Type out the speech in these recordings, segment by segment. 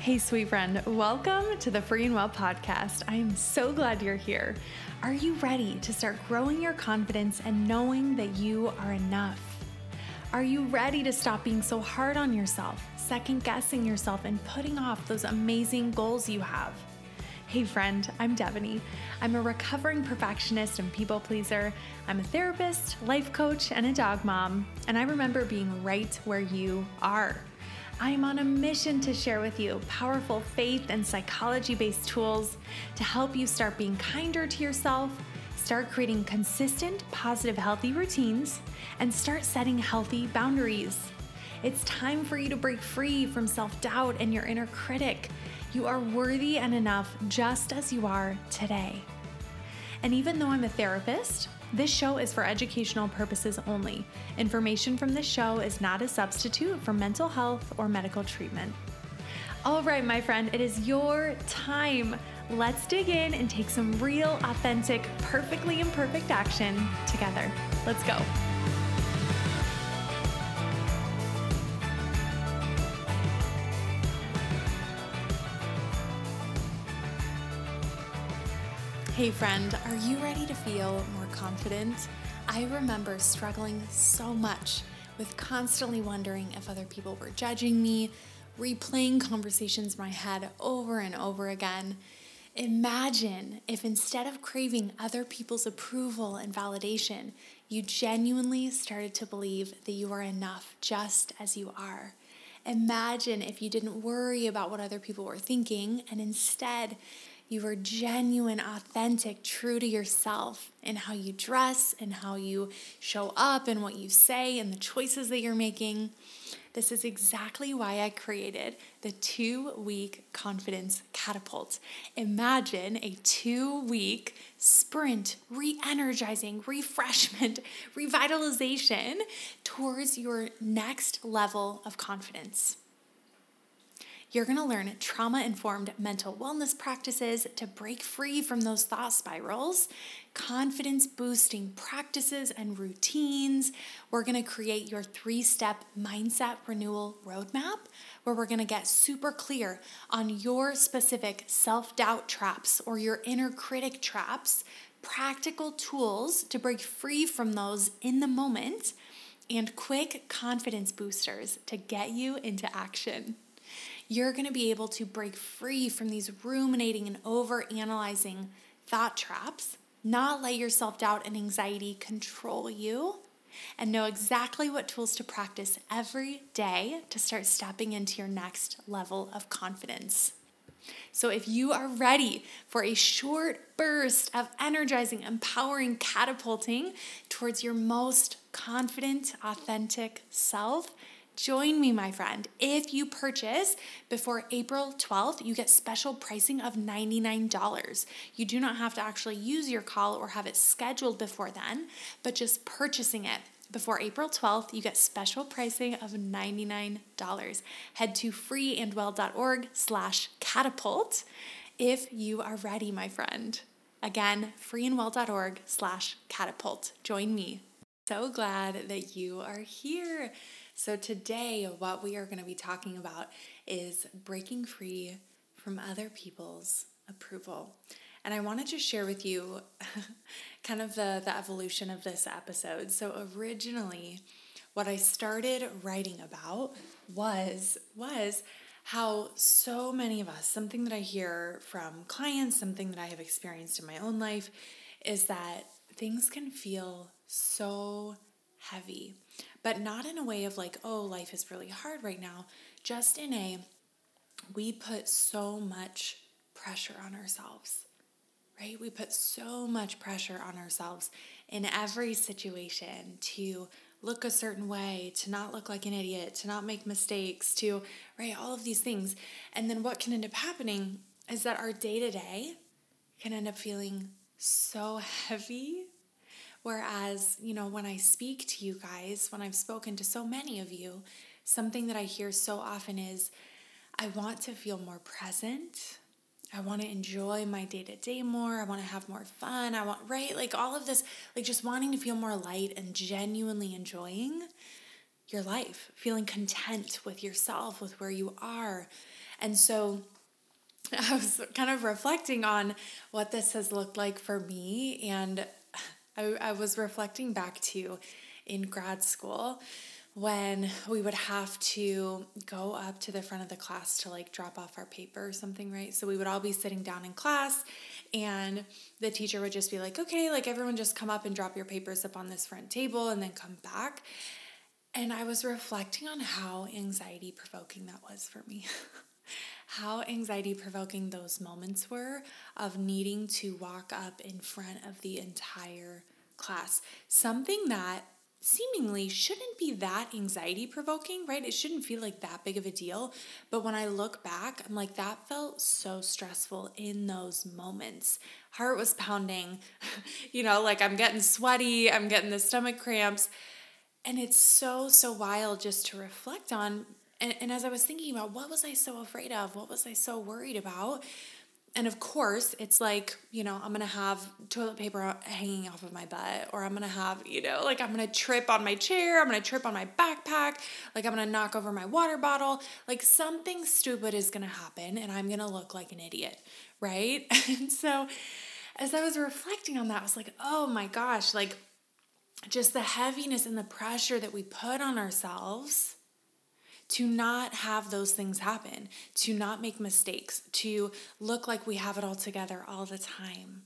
Hey, sweet friend, welcome to the Free and Well podcast. I am so glad you're here. Are you ready to start growing your confidence and knowing that you are enough? Are you ready to stop being so hard on yourself, second guessing yourself, and putting off those amazing goals you have? Hey, friend, I'm Devoney. I'm a recovering perfectionist and people pleaser. I'm a therapist, life coach, and a dog mom, and I remember being right where you are. I am on a mission to share with you powerful faith and psychology based tools to help you start being kinder to yourself, start creating consistent, positive, healthy routines, and start setting healthy boundaries. It's time for you to break free from self doubt and your inner critic. You are worthy and enough just as you are today. And even though I'm a therapist, this show is for educational purposes only. Information from this show is not a substitute for mental health or medical treatment. All right, my friend, it is your time. Let's dig in and take some real, authentic, perfectly imperfect action together. Let's go. Hey, friend, are you ready to feel more confident? I remember struggling so much with constantly wondering if other people were judging me, replaying conversations in my head over and over again. Imagine if instead of craving other people's approval and validation, you genuinely started to believe that you are enough just as you are. Imagine if you didn't worry about what other people were thinking and instead you are genuine, authentic, true to yourself in how you dress and how you show up and what you say and the choices that you're making. This is exactly why I created the two week confidence catapult. Imagine a two week sprint, re energizing, refreshment, revitalization towards your next level of confidence. You're going to learn trauma informed mental wellness practices to break free from those thought spirals, confidence boosting practices and routines. We're going to create your three step mindset renewal roadmap where we're going to get super clear on your specific self doubt traps or your inner critic traps, practical tools to break free from those in the moment, and quick confidence boosters to get you into action you're going to be able to break free from these ruminating and over analyzing thought traps, not let your self doubt and anxiety control you, and know exactly what tools to practice every day to start stepping into your next level of confidence. So, if you are ready for a short burst of energizing, empowering, catapulting towards your most confident, authentic self, Join me, my friend. If you purchase before April 12th, you get special pricing of $99. You do not have to actually use your call or have it scheduled before then, but just purchasing it before April 12th, you get special pricing of $99. Head to freeandwell.org slash catapult if you are ready, my friend. Again, freeandwell.org slash catapult. Join me. So glad that you are here. So, today, what we are going to be talking about is breaking free from other people's approval. And I wanted to share with you kind of the, the evolution of this episode. So, originally, what I started writing about was was how so many of us, something that I hear from clients, something that I have experienced in my own life, is that things can feel so heavy but not in a way of like, oh, life is really hard right now, just in a we put so much pressure on ourselves, right? We put so much pressure on ourselves in every situation to look a certain way, to not look like an idiot, to not make mistakes, to, right, all of these things. And then what can end up happening is that our day to day can end up feeling so heavy Whereas, you know, when I speak to you guys, when I've spoken to so many of you, something that I hear so often is I want to feel more present. I want to enjoy my day to day more. I want to have more fun. I want, right? Like all of this, like just wanting to feel more light and genuinely enjoying your life, feeling content with yourself, with where you are. And so I was kind of reflecting on what this has looked like for me. And I, I was reflecting back to in grad school when we would have to go up to the front of the class to like drop off our paper or something, right? So we would all be sitting down in class and the teacher would just be like, okay, like everyone just come up and drop your papers up on this front table and then come back. And I was reflecting on how anxiety provoking that was for me. how anxiety provoking those moments were of needing to walk up in front of the entire class. Something that seemingly shouldn't be that anxiety provoking, right? It shouldn't feel like that big of a deal. But when I look back, I'm like, that felt so stressful in those moments. Heart was pounding, you know, like I'm getting sweaty, I'm getting the stomach cramps. And it's so, so wild just to reflect on. And, and as I was thinking about what was I so afraid of? What was I so worried about? and of course, it's like, you know, I'm gonna have toilet paper hanging off of my butt, or I'm gonna have, you know, like I'm gonna trip on my chair, I'm gonna trip on my backpack, like I'm gonna knock over my water bottle. Like something stupid is gonna happen, and I'm gonna look like an idiot, right? And so, as I was reflecting on that, I was like, oh my gosh, like just the heaviness and the pressure that we put on ourselves to not have those things happen, to not make mistakes, to look like we have it all together all the time,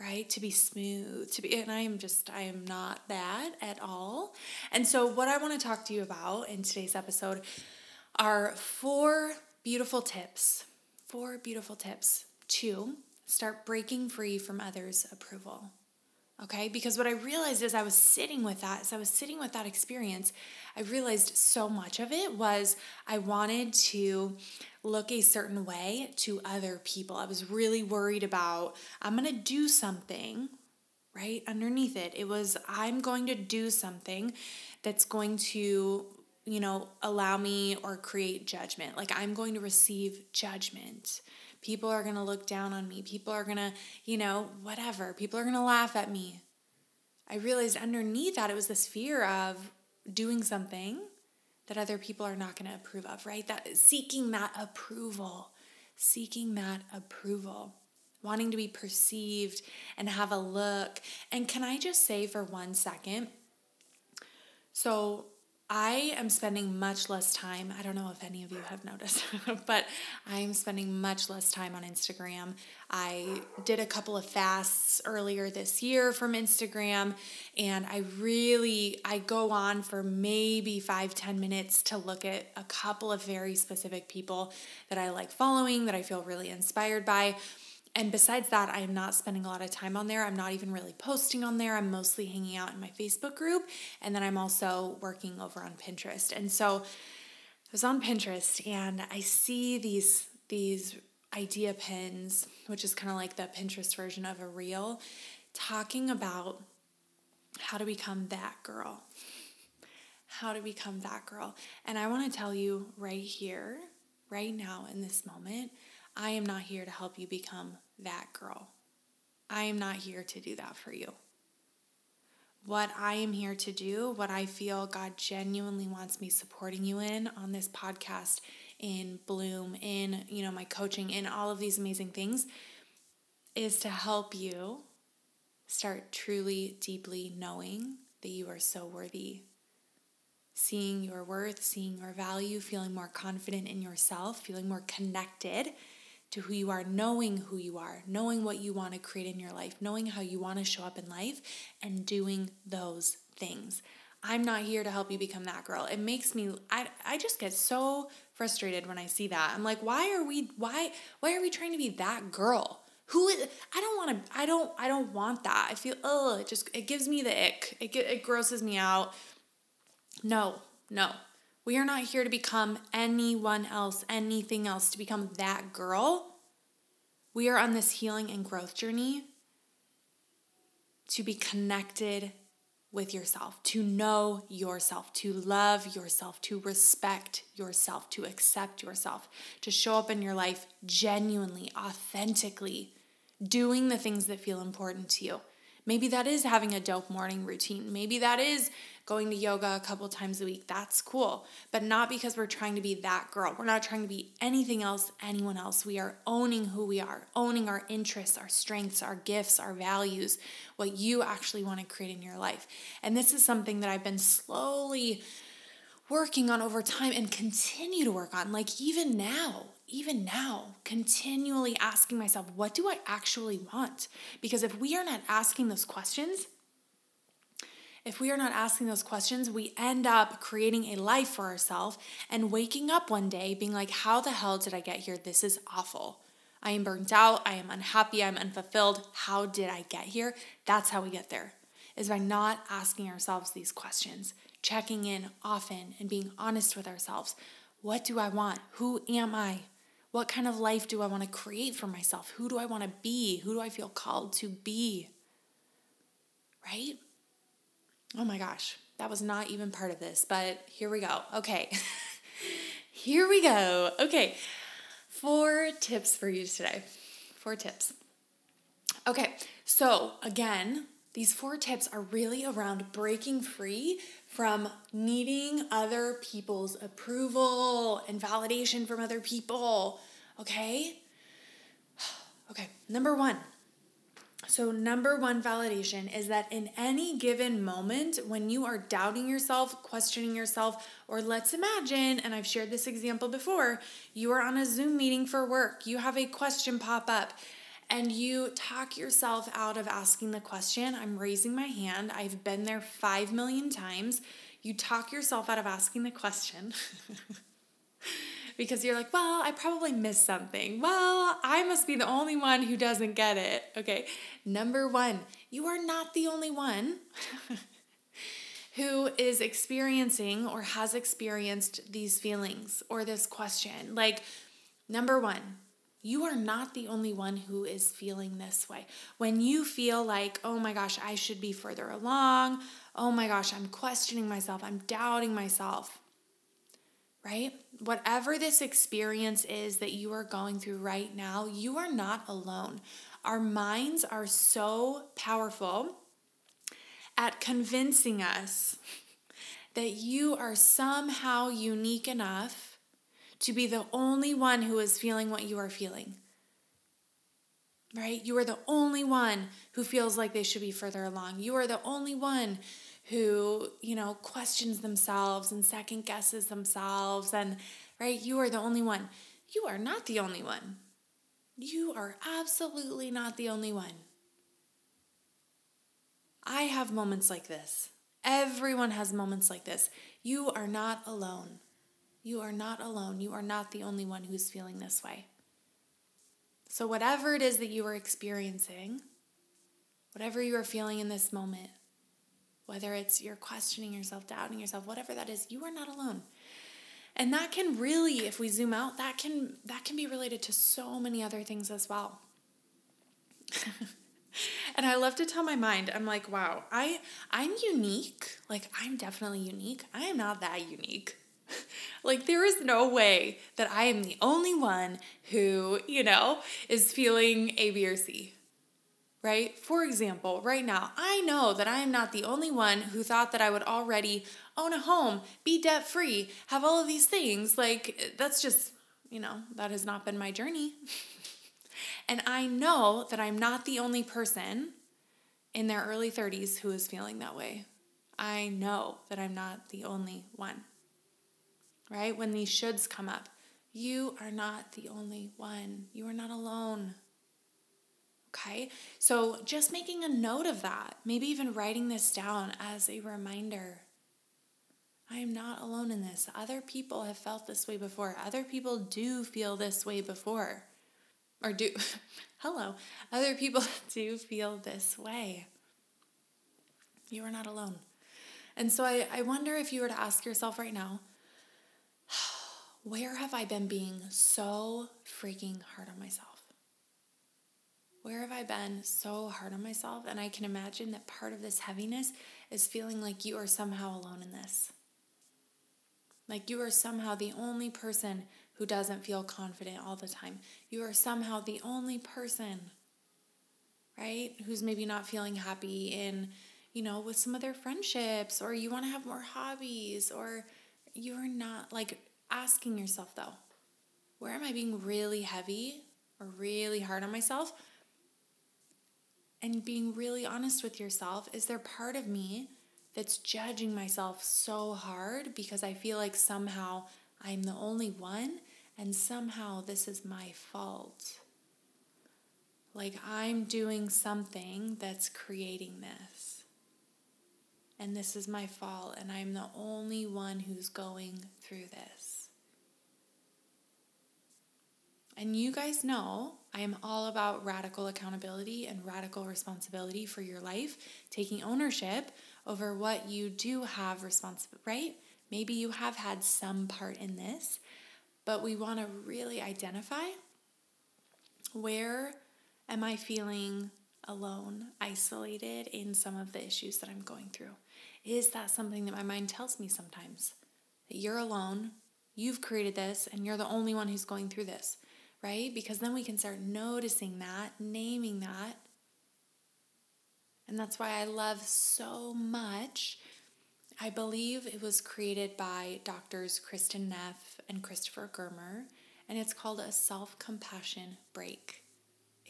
right? To be smooth, to be, and I am just, I am not that at all. And so, what I want to talk to you about in today's episode are four beautiful tips, four beautiful tips to start breaking free from others' approval. Okay, because what I realized as I was sitting with that, as I was sitting with that experience, I realized so much of it was I wanted to look a certain way to other people. I was really worried about, I'm gonna do something, right? Underneath it, it was, I'm going to do something that's going to, you know, allow me or create judgment. Like I'm going to receive judgment People are going to look down on me. People are going to, you know, whatever. People are going to laugh at me. I realized underneath that it was this fear of doing something that other people are not going to approve of, right? That seeking that approval, seeking that approval, wanting to be perceived and have a look. And can I just say for one second? So, I am spending much less time. I don't know if any of you have noticed, but I'm spending much less time on Instagram. I did a couple of fasts earlier this year from Instagram, and I really I go on for maybe five ten minutes to look at a couple of very specific people that I like following, that I feel really inspired by and besides that, I am not spending a lot of time on there. I'm not even really posting on there. I'm mostly hanging out in my Facebook group. And then I'm also working over on Pinterest. And so I was on Pinterest and I see these, these idea pins, which is kind of like the Pinterest version of a reel, talking about how to become that girl. How to become that girl. And I want to tell you right here, right now, in this moment, I am not here to help you become that girl. I am not here to do that for you. What I am here to do, what I feel God genuinely wants me supporting you in on this podcast, in Bloom, in, you know, my coaching, in all of these amazing things, is to help you start truly, deeply knowing that you are so worthy. Seeing your worth, seeing your value, feeling more confident in yourself, feeling more connected to who you are, knowing who you are, knowing what you want to create in your life, knowing how you want to show up in life, and doing those things. I'm not here to help you become that girl. It makes me I I just get so frustrated when I see that. I'm like, why are we why why are we trying to be that girl? Who is I don't want to I don't I don't want that. I feel oh, it just it gives me the ick. It it grosses me out. No. No. We are not here to become anyone else, anything else, to become that girl. We are on this healing and growth journey to be connected with yourself, to know yourself, to love yourself, to respect yourself, to accept yourself, to show up in your life genuinely, authentically, doing the things that feel important to you, Maybe that is having a dope morning routine. Maybe that is going to yoga a couple times a week. That's cool. But not because we're trying to be that girl. We're not trying to be anything else, anyone else. We are owning who we are, owning our interests, our strengths, our gifts, our values, what you actually want to create in your life. And this is something that I've been slowly working on over time and continue to work on. Like even now, even now, continually asking myself, what do I actually want? Because if we are not asking those questions, if we are not asking those questions, we end up creating a life for ourselves and waking up one day being like, how the hell did I get here? This is awful. I am burnt out. I am unhappy. I'm unfulfilled. How did I get here? That's how we get there, is by not asking ourselves these questions, checking in often and being honest with ourselves. What do I want? Who am I? What kind of life do I want to create for myself? Who do I want to be? Who do I feel called to be? Right? Oh my gosh, that was not even part of this, but here we go. Okay. here we go. Okay. Four tips for you today. Four tips. Okay. So, again, these four tips are really around breaking free from needing other people's approval and validation from other people. Okay? Okay, number one, so, number one validation is that in any given moment, when you are doubting yourself, questioning yourself, or let's imagine, and I've shared this example before, you are on a Zoom meeting for work, you have a question pop up, and you talk yourself out of asking the question. I'm raising my hand, I've been there five million times. You talk yourself out of asking the question. because you're like, well, I probably missed something. Well, I must be the only one who doesn't get it. Okay, number one, you are not the only one. who is experiencing or has experienced these feelings or this question. Like, number one, you are not the only one who is feeling this way. When you feel like, oh my gosh, I should be further along, oh my gosh, I'm questioning myself, I'm doubting myself, right? Whatever this experience is that you are going through right now, you are not alone. Our minds are so powerful at convincing us that you are somehow unique enough to be the only one who is feeling what you are feeling. Right? You are the only one who feels like they should be further along. You are the only one who, you know, questions themselves and second guesses themselves and right, you are the only one. You are not the only one. You are absolutely not the only one. I have moments like this. Everyone has moments like this. You are not alone. You are not alone. You are not the only one who's feeling this way. So, whatever it is that you are experiencing, whatever you are feeling in this moment, whether it's you're questioning yourself, doubting yourself, whatever that is, you are not alone. And that can really, if we zoom out, that can that can be related to so many other things as well. and I love to tell my mind, I'm like, wow, I I'm unique. Like I'm definitely unique. I am not that unique. like there is no way that I am the only one who, you know, is feeling A, B, or C right? For example, right now, I know that I am not the only one who thought that I would already own a home, be debt free, have all of these things. Like, that's just, you know, that has not been my journey. and I know that I'm not the only person in their early 30s who is feeling that way. I know that I'm not the only one, right? When these shoulds come up, you are not the only one. You are not alone. Okay, so just making a note of that, maybe even writing this down as a reminder. I am not alone in this. Other people have felt this way before. Other people do feel this way before. Or do, hello, other people do feel this way. You are not alone. And so I, I wonder if you were to ask yourself right now, where have I been being so freaking hard on myself? Where have I been so hard on myself? And I can imagine that part of this heaviness is feeling like you are somehow alone in this. Like you are somehow the only person who doesn't feel confident all the time. You are somehow the only person right? Who's maybe not feeling happy in, you know, with some of their friendships, or you want to have more hobbies, or you're not like asking yourself though, where am I being really heavy or really hard on myself? And being really honest with yourself, is there part of me that's judging myself so hard because I feel like somehow I'm the only one and somehow this is my fault? Like I'm doing something that's creating this. And this is my fault, and I'm the only one who's going through this. And you guys know I am all about radical accountability and radical responsibility for your life, taking ownership over what you do have responsibility, right? Maybe you have had some part in this, but we want to really identify where Am I feeling alone, isolated in some of the issues that I'm going through? Is that something that my mind tells me sometimes? That you're alone, you've created this, and you're the only one who's going through this, right? Because then we can start noticing that, naming that. And that's why I love so much. I believe it was created by doctors Kristin Neff and Christopher Germer, and it's called a self compassion break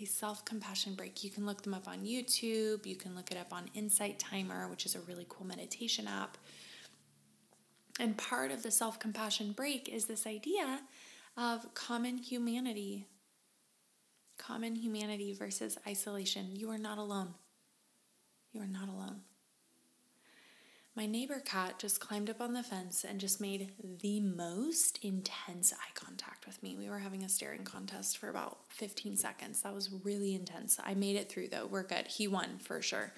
a self compassion break. You can look them up on YouTube. You can look it up on Insight Timer, which is a really cool meditation app. And part of the self compassion break is this idea of common humanity. Common humanity versus isolation. You are not alone. You are not alone. My neighbor cat just climbed up on the fence and just made the most intense eye contact with me. We were having a staring contest for about 15 seconds. That was really intense. I made it through though. We're good. He won for sure.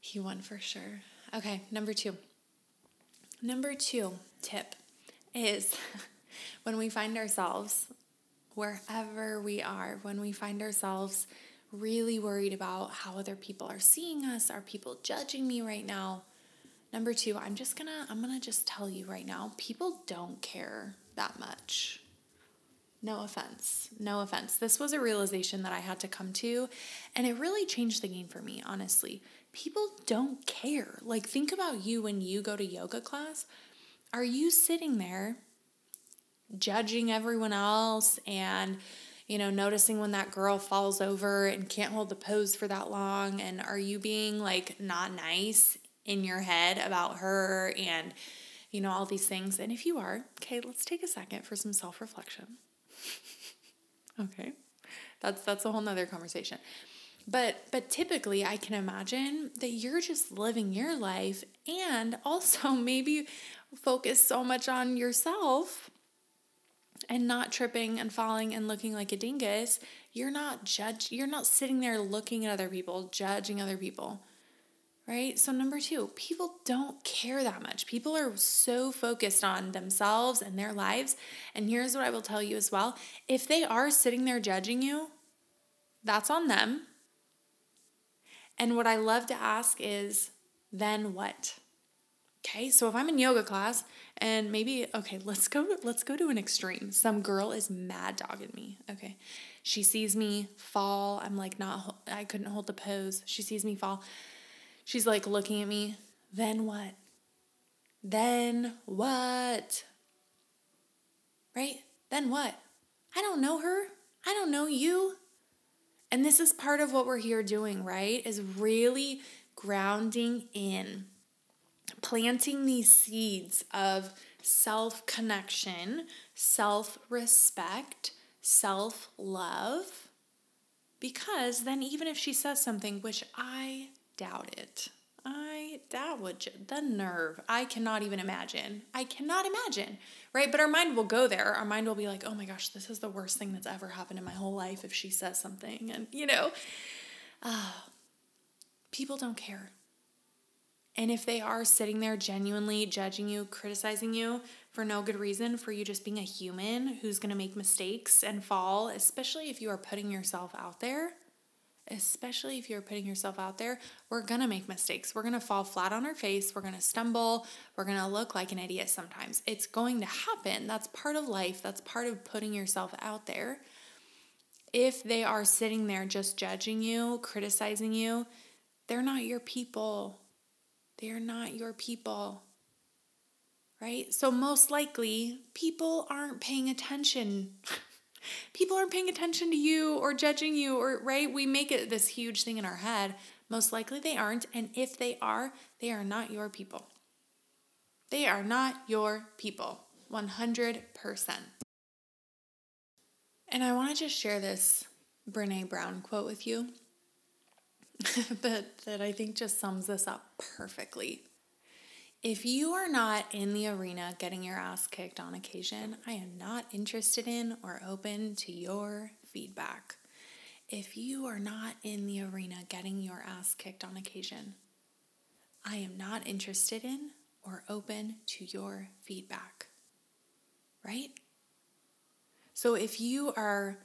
He won for sure. Okay, number two. Number two tip is when we find ourselves wherever we are, when we find ourselves really worried about how other people are seeing us, are people judging me right now? Number two, I'm just gonna, I'm gonna just tell you right now, people don't care that much. No offense. No offense. This was a realization that I had to come to, and it really changed the game for me, honestly. People don't care. Like, think about you when you go to yoga class. Are you sitting there judging everyone else and, you know, noticing when that girl falls over and can't hold the pose for that long? And are you being like not nice in your head about her and you know all these things? And if you are okay let's take a second for some self-reflection. Okay. That's that's a whole nother conversation. But but typically i can imagine that you're just living your life and also maybe focus so much on yourself and not tripping and falling and looking like a dingus you're not judge you're not sitting there looking at other people judging other people right? So, number two, people don't care that much. People are so focused on themselves and their lives. And here's what I will tell you as well if they are sitting there judging you, that's on them. And what I love to ask is, then what? Okay, so if I'm in yoga class and maybe okay, let's go let's go to an extreme. Some girl is mad dogging me. Okay. She sees me fall. I'm like not I couldn't hold the pose. She sees me fall. She's like looking at me. Then what? Then what? Right? Then what? I don't know her. I don't know you. And this is part of what we're here doing, right? Is really grounding in, planting these seeds of self connection, self respect, self love. Because then, even if she says something, which I doubt it. I that would the nerve. I cannot even imagine. I cannot imagine. Right? But our mind will go there. Our mind will be like, "Oh my gosh, this is the worst thing that's ever happened in my whole life if she says something." And you know, uh, people don't care. And if they are sitting there genuinely judging you, criticizing you for no good reason, for you just being a human who's to make mistakes and fall, especially if you are putting yourself out there, especially if you're putting yourself out there, we're gonna make mistakes. We're gonna fall flat on our face. We're gonna stumble. We're gonna look like an idiot sometimes. It's going to happen. That's part of life. That's part of putting yourself out there. if they are sitting there just judging you, criticizing you, they're not your people. They are not your people. Right? So, most likely, people aren't paying attention. people aren't paying attention to you or judging you, or, right? We make it this huge thing in our head. Most likely, they aren't. And if they are, they are not your people. They are not your people. 100%. And I want to just share this Brene Brown quote with you that, that I think just sums this up perfectly. If you are not in the arena getting your ass kicked on occasion, I am not interested in or open to your feedback. If you are not in the arena getting your ass kicked on occasion, I am not interested in or open to your feedback. Right? So if you are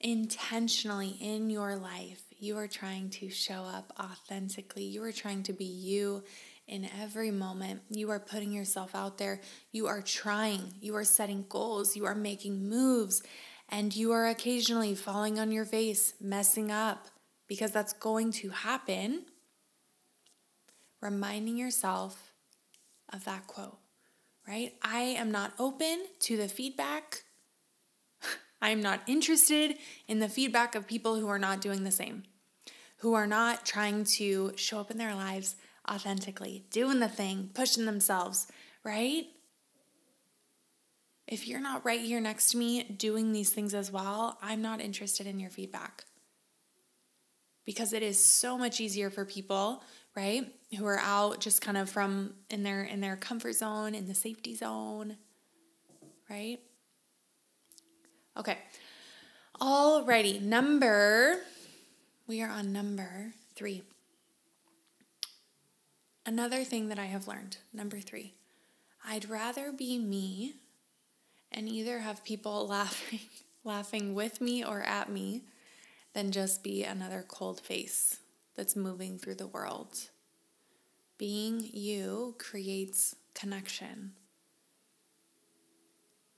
intentionally in your life, you are trying to show up authentically, you are trying to be you in every moment. You are putting yourself out there. You are trying. You are setting goals. You are making moves. And you are occasionally falling on your face, messing up, because that's going to happen. Reminding yourself of that quote, right? I am not open to the feedback. I am not interested in the feedback of people who are not doing the same, who are not trying to show up in their lives authentically, doing the thing, pushing themselves, right? If you're not right here next to me doing these things as well, I'm not interested in your feedback. Because it is so much easier for people, right, who are out just kind of from in their in their comfort zone, in the safety zone, right? Okay. Alrighty, number we are on number 3. Another thing that I have learned, number three, I'd rather be me and either have people laughing, laughing with me or at me than just be another cold face that's moving through the world. Being you creates connection,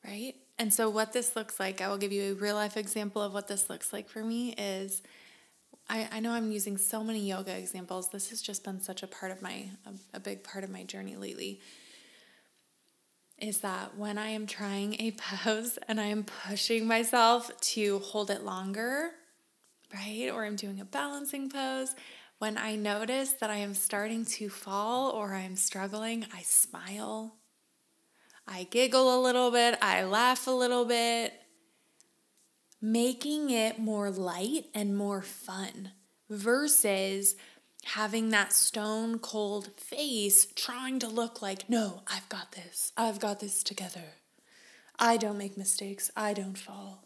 right? And so, what this looks like, I will give you a real life example of what this looks like for me is I, I know I'm using so many yoga examples. This has just been such a part of my, a, a big part of my journey lately. Is that when I am trying a pose and I am pushing myself to hold it longer, right? Or I'm doing a balancing pose, when I notice that I am starting to fall or I'm struggling, I smile. I giggle a little bit, I laugh a little bit, making it more light and more fun versus having that stone cold face trying to look like, no, I've got this. I've got this together. I don't make mistakes. I don't fall.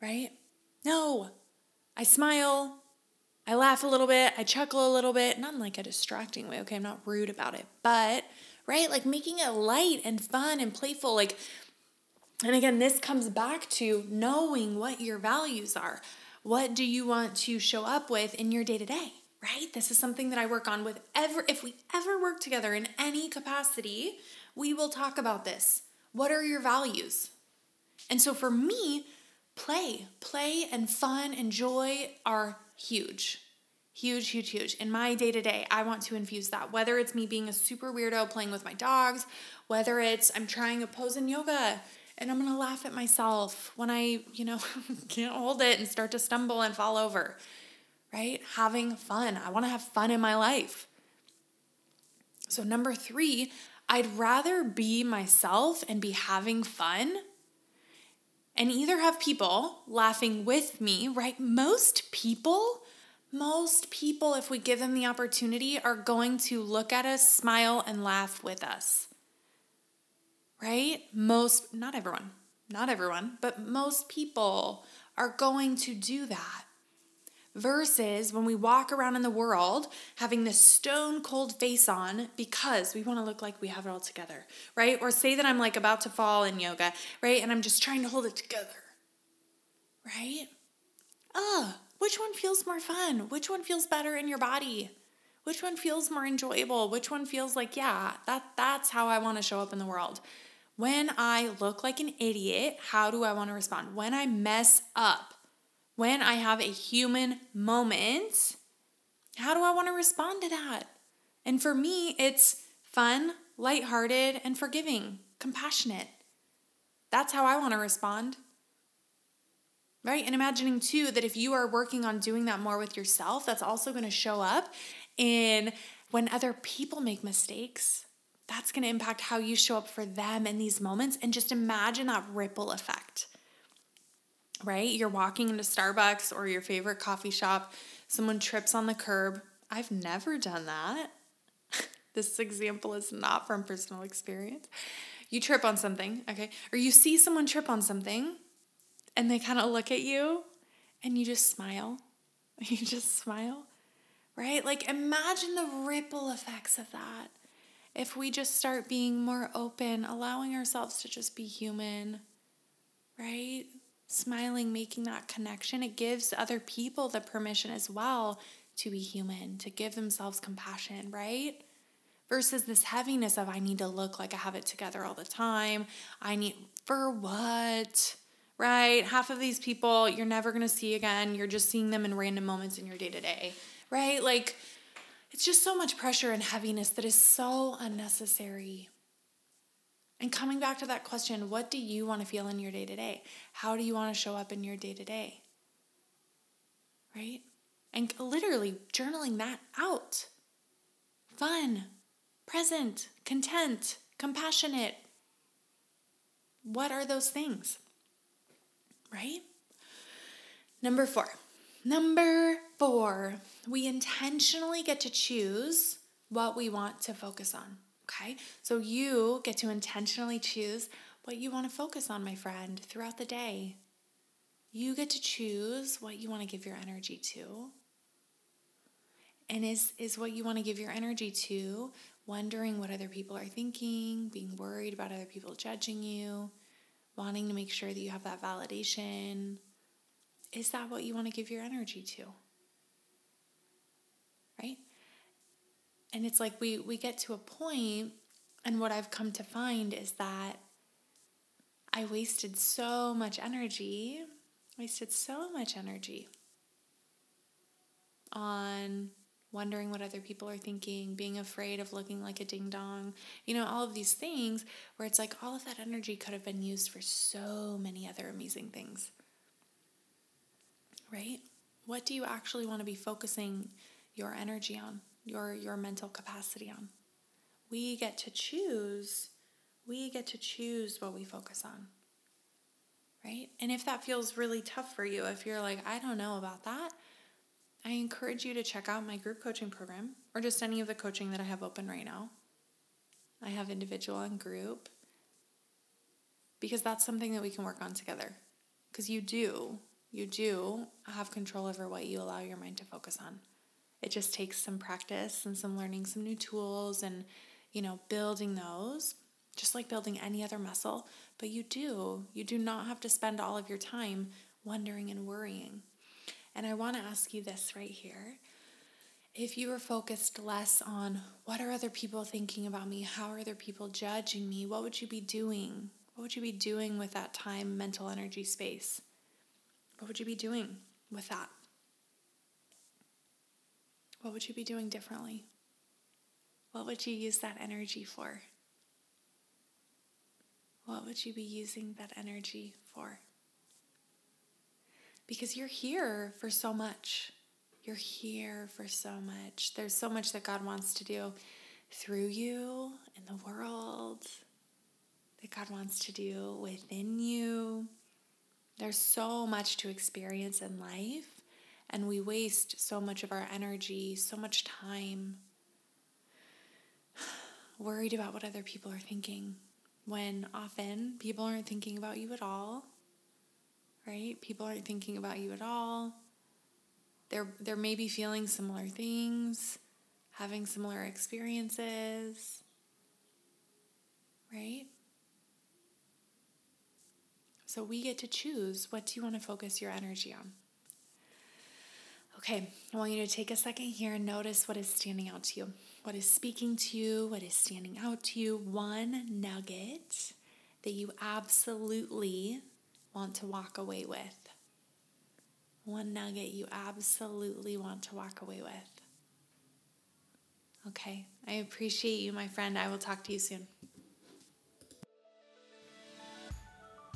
Right? No. I smile. I laugh a little bit. I chuckle a little bit. Not in like a distracting way. Okay, I'm not rude about it. But, right? Like making it light and fun and playful. Like, and again, this comes back to knowing what your values are. What do you want to show up with in your day to day, right? This is something that I work on with ever, if we ever work together in any capacity, we will talk about this. What are your values? And so for me, play, play and fun and joy are huge. Huge, huge, huge. In my day to day, I want to infuse that. Whether it's me being a super weirdo playing with my dogs, whether it's I'm trying a pose in yoga and I'm going to laugh at myself when I, you know, can't hold it and start to stumble and fall over, right? Having fun. I want to have fun in my life. So, number three, I'd rather be myself and be having fun and either have people laughing with me, right? Most people, most people, if we give them the opportunity, are going to look at us, smile, and laugh with us right? Most, not everyone, not everyone, but most people are going to do that. Versus when we walk around in the world having this stone cold face on because we want to look like we have it all together, right? Or say that I'm like about to fall in yoga, right? And I'm just trying to hold it together, right? Uh, which one feels more fun? Which one feels better in your body? Which one feels more enjoyable? Which one feels like, yeah, that that's how I want to show up in the world. When I look like an idiot, how do I want to respond? When I mess up, When I have a human moment, how do I want to respond to that? And for me, it's fun, lighthearted, and forgiving, compassionate. That's how I want to respond. Right? And imagining too that if you are working on doing that more with yourself, that's also going to show up in when other people make mistakes. That's going to impact how you show up for them in these moments. And just imagine that ripple effect. Right? You're walking into Starbucks or your favorite coffee shop, someone trips on the curb. I've never done that. this example is not from personal experience. You trip on something, okay? Or you see someone trip on something and they kind of look at you and you just smile. You just smile, right? Like imagine the ripple effects of that. If we just start being more open, allowing ourselves to just be human, right? Smiling, making that connection, it gives other people the permission as well to be human, to give themselves compassion, right? Versus this heaviness of I need to look like I have it together all the time. I need, for what? right? Half of these people you're never to see again. You're just seeing them in random moments in your day to day, right? Like, it's just so much pressure and heaviness that is so unnecessary. And coming back to that question, what do you want to feel in your day to day? How do you want to show up in your day to day? Right? And literally journaling that out. Fun, present, content, compassionate. What are those things? right? Number four. Number four, we intentionally get to choose what we want to focus on. Okay. So you get to intentionally choose what you want to focus on, my friend, throughout the day. You get to choose what you want to give your energy to. And is, is what you want to give your energy to wondering what other people are thinking, being worried about other people judging you, wanting to make sure that you have that validation. Is that what you want to give your energy to? Right? And it's like we we get to a point and what I've come to find is that I wasted so much energy, wasted so much energy on wondering what other people are thinking, being afraid of looking like a ding dong, you know, all of these things where it's like all of that energy could have been used for so many other amazing things. Right? What do you actually want to be focusing your energy on, your your mental capacity on? We get to choose. We get to choose what we focus on. Right? And if that feels really tough for you, if you're like, I don't know about that, I encourage you to check out my group coaching program or just any of the coaching that I have open right now. I have individual and group because that's something that we can work on together. Because you do, you do have control over what you allow your mind to focus on. It just takes some practice and some learning some new tools and, you know, building those, just like building any other muscle. But you do, you do not have to spend all of your time wondering and worrying. And I want to ask you this right here. If you were focused less on what are other people thinking about me? How are other people judging me? What would you be doing? What would you be doing with that time, mental energy space? What would you be doing with that? What would you be doing differently? What would you use that energy for? What would you be using that energy for? because you're here for so much. You're here for so much. There's so much that God wants to do through you in the world, that God wants to do within you. There's so much to experience in life, and we waste so much of our energy, so much time worried about what other people are thinking when often people aren't thinking about you at all right? People aren't thinking about you at all. They're, they're maybe feeling similar things, having similar experiences, right? So we get to choose what do you want to focus your energy on. Okay, I want you to take a second here and notice what is standing out to you. What is speaking to you? What is standing out to you? One nugget that you absolutely want to walk away with. one nugget you absolutely want to walk away with. Okay, I appreciate you, my friend. I will talk to you soon.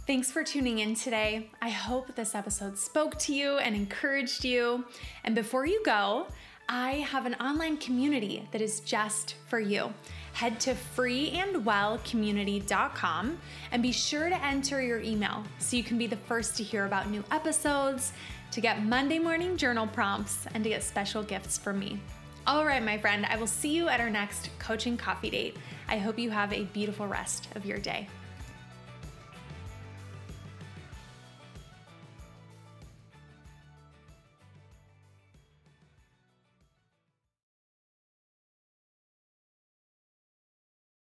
Thanks for tuning in today. I hope this episode spoke to you and encouraged you. And before you go, I have an online community that is just for you. Head to freeandwellcommunity.com and be sure to enter your email so you can be the first to hear about new episodes, to get Monday morning journal prompts, and to get special gifts from me. All right, my friend, I will see you at our next coaching coffee date. I hope you have a beautiful rest of your day.